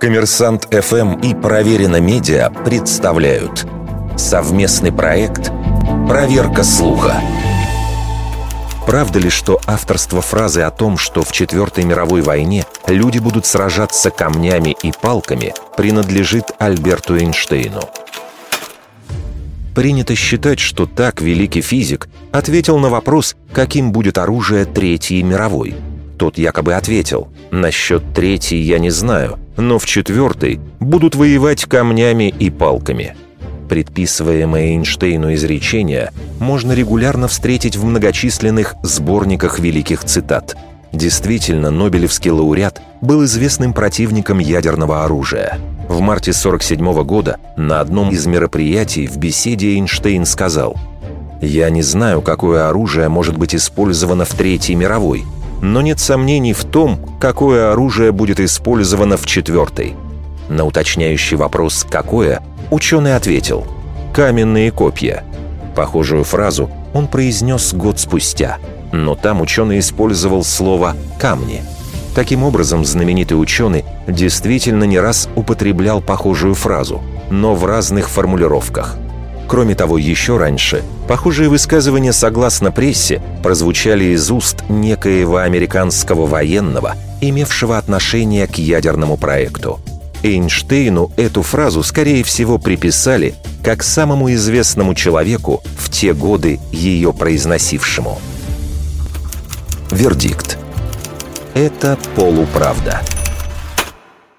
Коммерсант ФМ и Проверено Медиа представляют совместный проект «Проверка слуха». Правда ли, что авторство фразы о том, что в Четвертой мировой войне люди будут сражаться камнями и палками, принадлежит Альберту Эйнштейну? Принято считать, что так великий физик ответил на вопрос, каким будет оружие Третьей мировой. Тот якобы ответил, «Насчет Третьей я не знаю, но в Четвертой будут воевать камнями и палками». Предписываемое Эйнштейну изречение можно регулярно встретить в многочисленных сборниках великих цитат. Действительно, Нобелевский лауреат был известным противником ядерного оружия. В марте 1947 года на одном из мероприятий в беседе Эйнштейн сказал «Я не знаю, какое оружие может быть использовано в Третьей мировой, но нет сомнений в том, какое оружие будет использовано в Четвертой». На уточняющий вопрос «какое?» Ученый ответил «каменные копья». Похожую фразу он произнес год спустя, но там ученый использовал слово «камни». Таким образом, знаменитый ученый действительно не раз употреблял похожую фразу, но в разных формулировках. Кроме того, еще раньше похожие высказывания, согласно прессе, прозвучали из уст некоего американского военного, имевшего отношение к ядерному проекту – Эйнштейну эту фразу, скорее всего, приписали как самому известному человеку в те годы ее произносившему. Вердикт. Это полуправда.